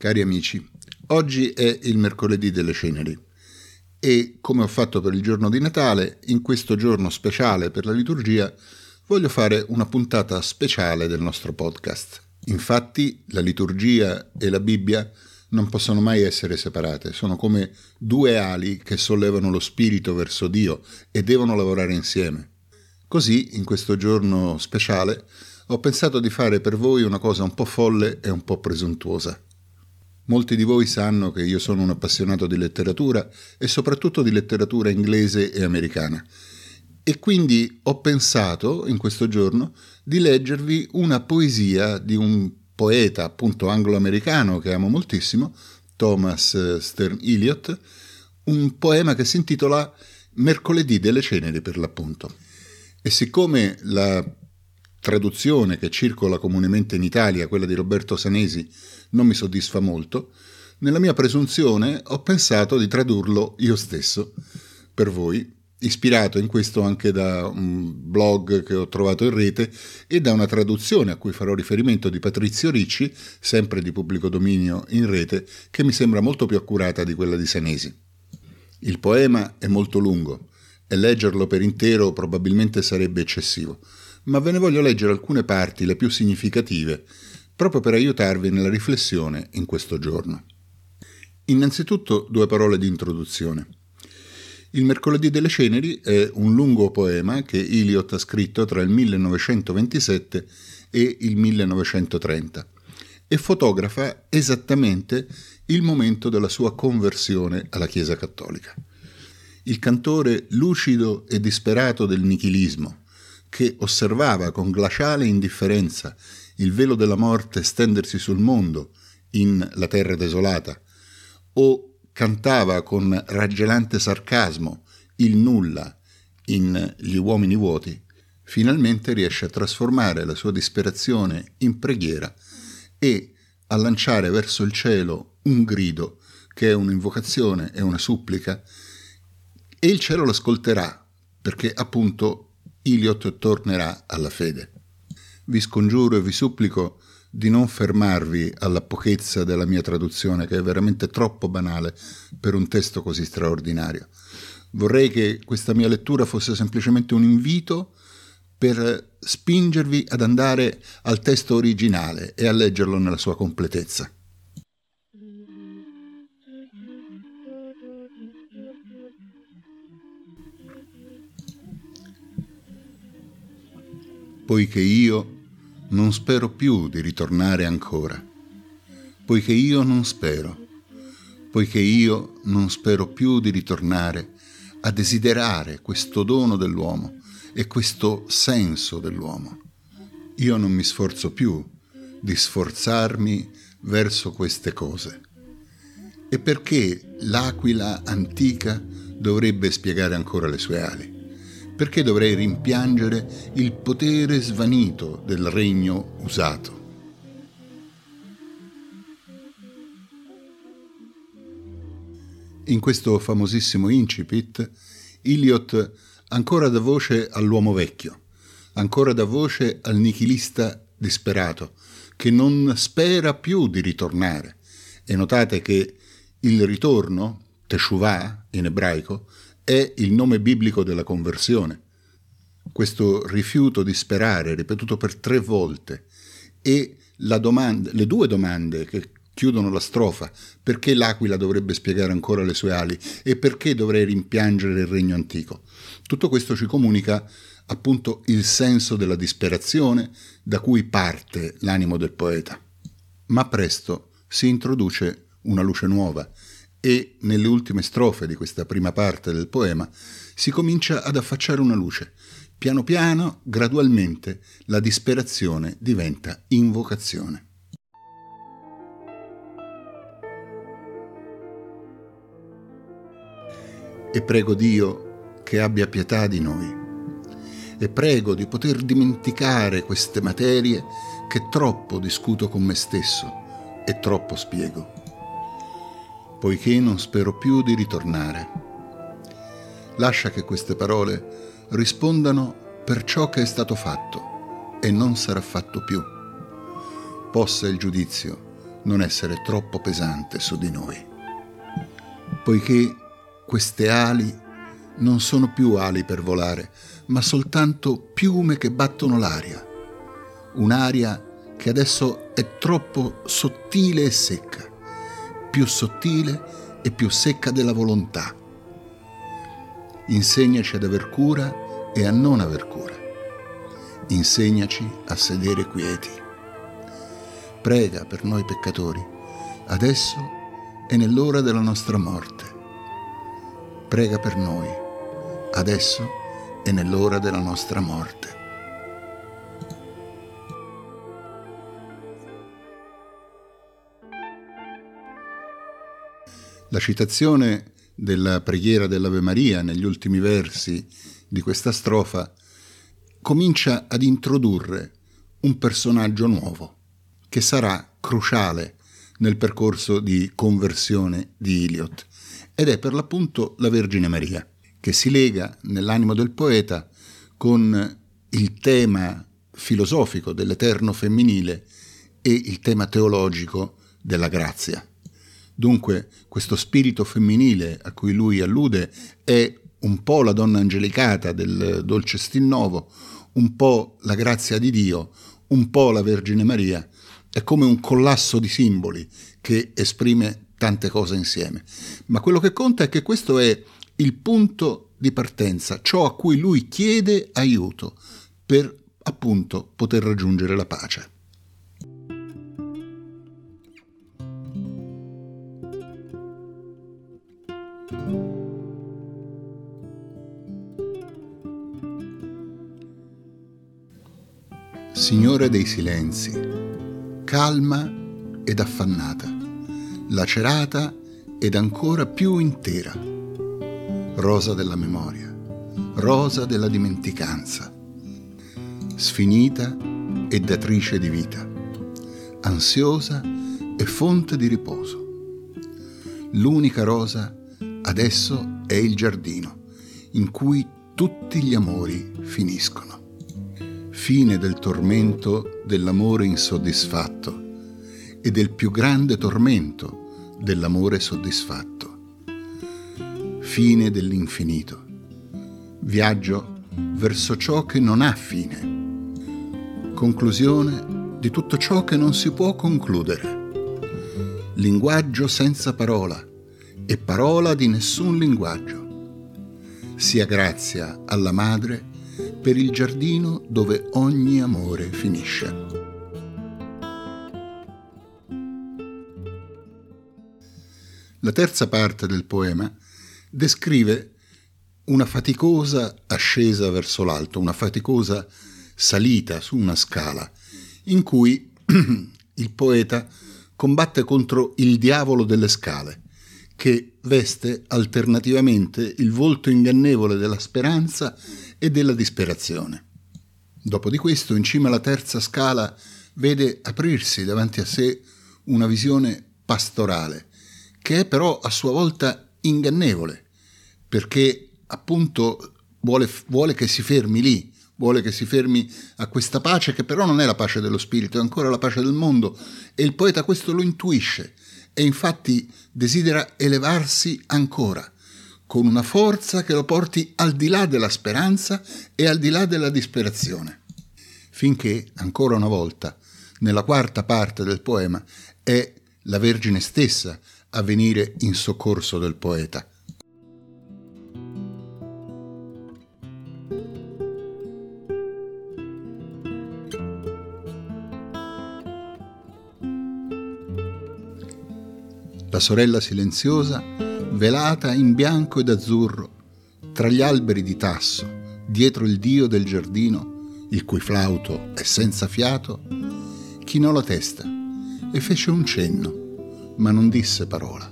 Cari amici, oggi è il mercoledì delle ceneri e, come ho fatto per il giorno di Natale, in questo giorno speciale per la liturgia, voglio fare una puntata speciale del nostro podcast. Infatti, la liturgia e la Bibbia non possono mai essere separate, sono come due ali che sollevano lo spirito verso Dio e devono lavorare insieme. Così, in questo giorno speciale, ho pensato di fare per voi una cosa un po' folle e un po' presuntuosa. Molti di voi sanno che io sono un appassionato di letteratura e soprattutto di letteratura inglese e americana. E quindi ho pensato in questo giorno di leggervi una poesia di un poeta appunto anglo-americano che amo moltissimo, Thomas Stern Eliot, un poema che si intitola Mercoledì delle ceneri per l'appunto. E siccome la traduzione che circola comunemente in Italia, quella di Roberto Sanesi, non mi soddisfa molto, nella mia presunzione ho pensato di tradurlo io stesso per voi, ispirato in questo anche da un blog che ho trovato in rete e da una traduzione a cui farò riferimento di Patrizio Ricci, sempre di pubblico dominio in rete, che mi sembra molto più accurata di quella di Sanesi. Il poema è molto lungo e leggerlo per intero probabilmente sarebbe eccessivo ma ve ne voglio leggere alcune parti, le più significative, proprio per aiutarvi nella riflessione in questo giorno. Innanzitutto due parole di introduzione. Il Mercoledì delle Ceneri è un lungo poema che Eliot ha scritto tra il 1927 e il 1930 e fotografa esattamente il momento della sua conversione alla Chiesa cattolica. Il cantore lucido e disperato del nichilismo, che osservava con glaciale indifferenza il velo della morte stendersi sul mondo in La terra desolata, o cantava con raggelante sarcasmo il nulla in Gli uomini vuoti, finalmente riesce a trasformare la sua disperazione in preghiera e a lanciare verso il cielo un grido che è un'invocazione e una supplica, e il cielo l'ascolterà, perché appunto Iliot tornerà alla fede. Vi scongiuro e vi supplico di non fermarvi alla pochezza della mia traduzione, che è veramente troppo banale per un testo così straordinario. Vorrei che questa mia lettura fosse semplicemente un invito per spingervi ad andare al testo originale e a leggerlo nella sua completezza. Poiché io non spero più di ritornare ancora, poiché io non spero, poiché io non spero più di ritornare a desiderare questo dono dell'uomo e questo senso dell'uomo. Io non mi sforzo più di sforzarmi verso queste cose. E perché l'aquila antica dovrebbe spiegare ancora le sue ali? Perché dovrei rimpiangere il potere svanito del regno usato? In questo famosissimo incipit, Eliot ancora dà voce all'uomo vecchio, ancora dà voce al nichilista disperato, che non spera più di ritornare. E notate che il ritorno, teshuvah in ebraico, è il nome biblico della conversione. Questo rifiuto di sperare, ripetuto per tre volte, e domanda, le due domande che chiudono la strofa, perché l'aquila dovrebbe spiegare ancora le sue ali e perché dovrei rimpiangere il regno antico. Tutto questo ci comunica appunto il senso della disperazione da cui parte l'animo del poeta. Ma presto si introduce una luce nuova e nelle ultime strofe di questa prima parte del poema si comincia ad affacciare una luce. Piano piano, gradualmente, la disperazione diventa invocazione. E prego Dio che abbia pietà di noi. E prego di poter dimenticare queste materie che troppo discuto con me stesso e troppo spiego poiché non spero più di ritornare. Lascia che queste parole rispondano per ciò che è stato fatto e non sarà fatto più. Possa il giudizio non essere troppo pesante su di noi, poiché queste ali non sono più ali per volare, ma soltanto piume che battono l'aria, un'aria che adesso è troppo sottile e secca, più sottile e più secca della volontà. Insegnaci ad aver cura e a non aver cura. Insegnaci a sedere quieti. Prega per noi peccatori, adesso e nell'ora della nostra morte. Prega per noi, adesso e nell'ora della nostra morte. La citazione della preghiera dell'Ave Maria negli ultimi versi di questa strofa comincia ad introdurre un personaggio nuovo che sarà cruciale nel percorso di conversione di Eliot ed è per l'appunto la Vergine Maria che si lega nell'animo del poeta con il tema filosofico dell'eterno femminile e il tema teologico della grazia. Dunque questo spirito femminile a cui lui allude è un po' la donna angelicata del dolce Stinnovo, un po' la grazia di Dio, un po' la Vergine Maria, è come un collasso di simboli che esprime tante cose insieme. Ma quello che conta è che questo è il punto di partenza, ciò a cui lui chiede aiuto per appunto poter raggiungere la pace. Signore dei silenzi, calma ed affannata, lacerata ed ancora più intera, rosa della memoria, rosa della dimenticanza, sfinita e datrice di vita, ansiosa e fonte di riposo. L'unica rosa adesso è il giardino in cui tutti gli amori finiscono fine del tormento dell'amore insoddisfatto e del più grande tormento dell'amore soddisfatto. Fine dell'infinito. Viaggio verso ciò che non ha fine. Conclusione di tutto ciò che non si può concludere. Linguaggio senza parola e parola di nessun linguaggio. Sia grazia alla Madre per il giardino dove ogni amore finisce. La terza parte del poema descrive una faticosa ascesa verso l'alto, una faticosa salita su una scala, in cui il poeta combatte contro il diavolo delle scale, che veste alternativamente il volto ingannevole della speranza e della disperazione. Dopo di questo, in cima alla terza scala, vede aprirsi davanti a sé una visione pastorale, che è però a sua volta ingannevole, perché appunto vuole, vuole che si fermi lì, vuole che si fermi a questa pace che però non è la pace dello spirito, è ancora la pace del mondo e il poeta questo lo intuisce e infatti desidera elevarsi ancora con una forza che lo porti al di là della speranza e al di là della disperazione, finché, ancora una volta, nella quarta parte del poema, è la Vergine stessa a venire in soccorso del poeta. La sorella silenziosa velata in bianco ed azzurro, tra gli alberi di tasso, dietro il dio del giardino, il cui flauto è senza fiato, chinò la testa e fece un cenno, ma non disse parola.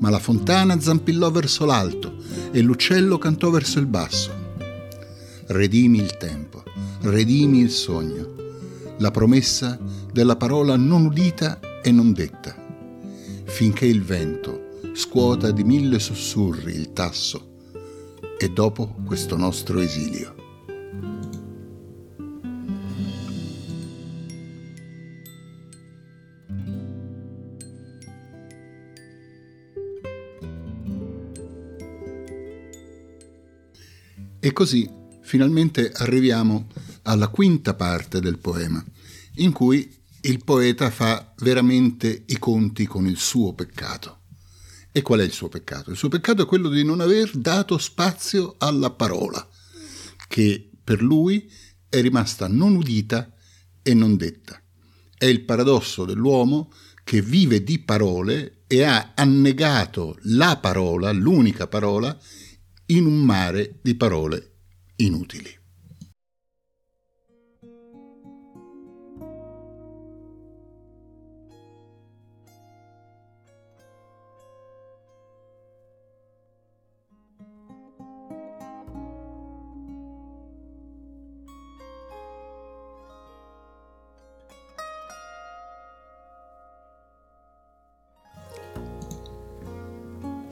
Ma la fontana zampillò verso l'alto e l'uccello cantò verso il basso. Redimi il tempo, redimi il sogno, la promessa della parola non udita e non detta, finché il vento scuota di mille sussurri il tasso e dopo questo nostro esilio. E così finalmente arriviamo alla quinta parte del poema, in cui il poeta fa veramente i conti con il suo peccato. E qual è il suo peccato? Il suo peccato è quello di non aver dato spazio alla parola, che per lui è rimasta non udita e non detta. È il paradosso dell'uomo che vive di parole e ha annegato la parola, l'unica parola, in un mare di parole inutili.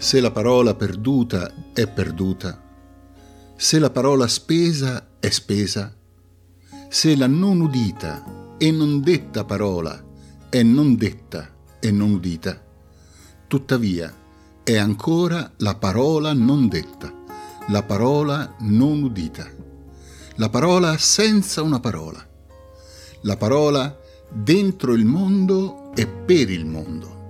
Se la parola perduta è perduta, se la parola spesa è spesa, se la non udita e non detta parola è non detta e non udita, tuttavia è ancora la parola non detta, la parola non udita, la parola senza una parola, la parola dentro il mondo e per il mondo.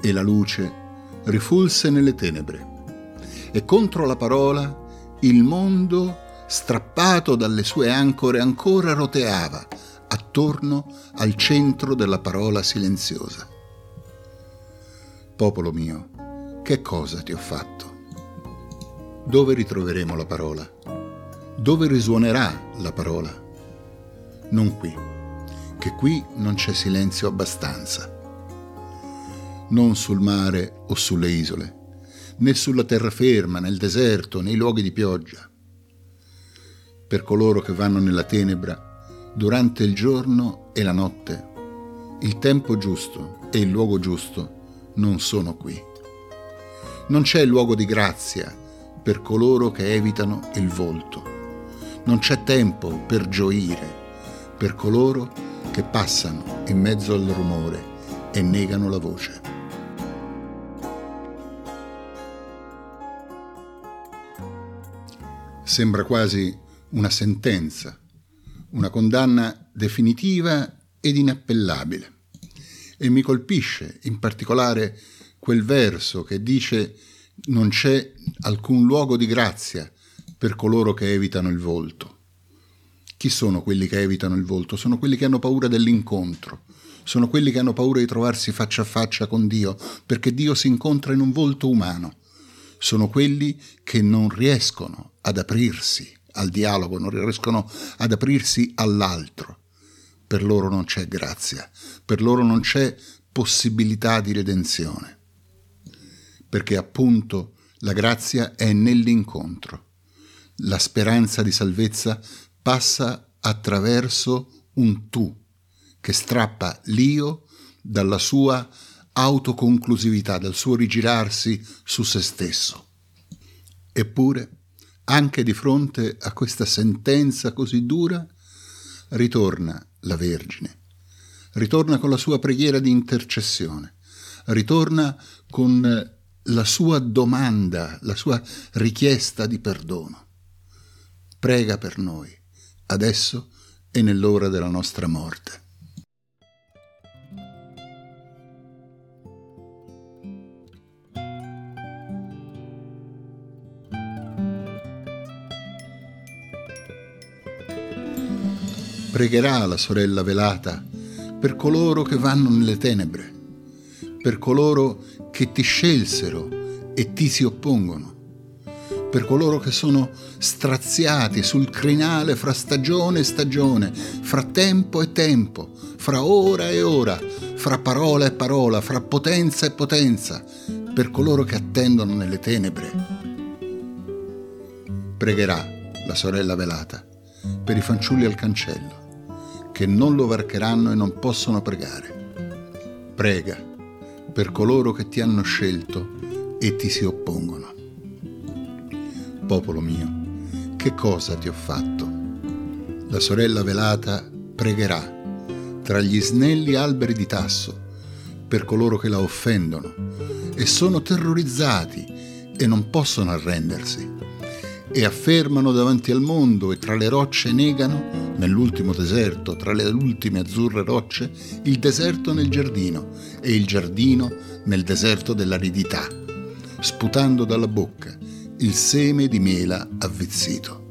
E la luce rifulse nelle tenebre e contro la parola il mondo, strappato dalle sue ancore, ancora roteava attorno al centro della parola silenziosa. Popolo mio, che cosa ti ho fatto? Dove ritroveremo la parola? Dove risuonerà la parola? Non qui, che qui non c'è silenzio abbastanza non sul mare o sulle isole, né sulla terraferma, nel deserto, nei luoghi di pioggia. Per coloro che vanno nella tenebra, durante il giorno e la notte, il tempo giusto e il luogo giusto non sono qui. Non c'è luogo di grazia per coloro che evitano il volto. Non c'è tempo per gioire per coloro che passano in mezzo al rumore e negano la voce. Sembra quasi una sentenza, una condanna definitiva ed inappellabile. E mi colpisce in particolare quel verso che dice non c'è alcun luogo di grazia per coloro che evitano il volto. Chi sono quelli che evitano il volto? Sono quelli che hanno paura dell'incontro, sono quelli che hanno paura di trovarsi faccia a faccia con Dio, perché Dio si incontra in un volto umano sono quelli che non riescono ad aprirsi al dialogo, non riescono ad aprirsi all'altro. Per loro non c'è grazia, per loro non c'è possibilità di redenzione, perché appunto la grazia è nell'incontro. La speranza di salvezza passa attraverso un tu che strappa l'io dalla sua autoconclusività, dal suo rigirarsi su se stesso. Eppure, anche di fronte a questa sentenza così dura, ritorna la Vergine, ritorna con la sua preghiera di intercessione, ritorna con la sua domanda, la sua richiesta di perdono. Prega per noi, adesso e nell'ora della nostra morte. Pregherà la sorella velata per coloro che vanno nelle tenebre, per coloro che ti scelsero e ti si oppongono, per coloro che sono straziati sul crinale fra stagione e stagione, fra tempo e tempo, fra ora e ora, fra parola e parola, fra potenza e potenza, per coloro che attendono nelle tenebre. Pregherà la sorella velata per i fanciulli al cancello che non lo varcheranno e non possono pregare. Prega per coloro che ti hanno scelto e ti si oppongono. Popolo mio, che cosa ti ho fatto? La sorella velata pregherà tra gli snelli alberi di tasso per coloro che la offendono e sono terrorizzati e non possono arrendersi. e affermano davanti al mondo e tra le rocce negano, nell'ultimo deserto, tra le ultime azzurre rocce, il deserto nel giardino e il giardino nel deserto dell'aridità, sputando dalla bocca il seme di mela avvizzito.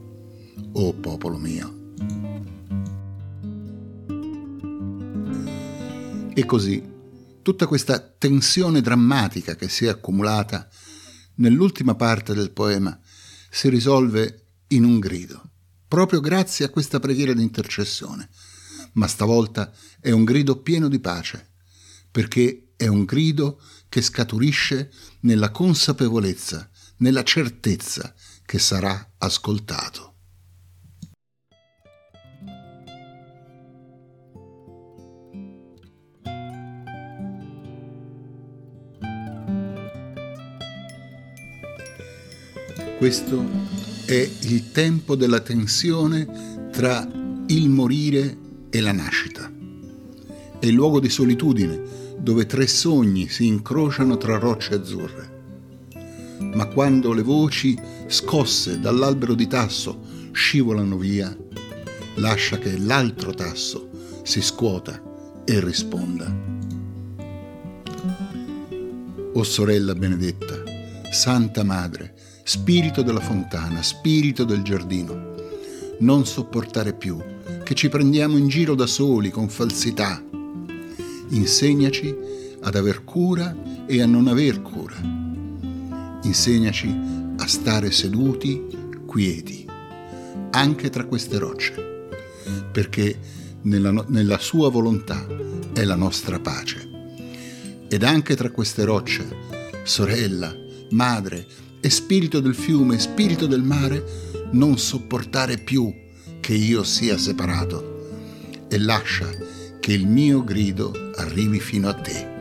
O oh, popolo mio. E così, tutta questa tensione drammatica che si è accumulata nell'ultima parte del poema si risolve in un grido, proprio grazie a questa preghiera di intercessione. Ma stavolta è un grido pieno di pace, perché è un grido che scaturisce nella consapevolezza, nella certezza che sarà ascoltato. Questo è il tempo della tensione tra il morire e la nascita. È il luogo di solitudine dove tre sogni si incrociano tra rocce azzurre. Ma quando le voci scosse dall'albero di tasso scivolano via, lascia che l'altro tasso si scuota e risponda. O sorella benedetta, Santa Madre, spirito della fontana, spirito del giardino. Non sopportare più che ci prendiamo in giro da soli con falsità. Insegnaci ad aver cura e a non aver cura. Insegnaci a stare seduti, quieti, anche tra queste rocce, perché nella, nella sua volontà è la nostra pace. Ed anche tra queste rocce, sorella, madre, e spirito del fiume, spirito del mare, non sopportare più che io sia separato e lascia che il mio grido arrivi fino a te.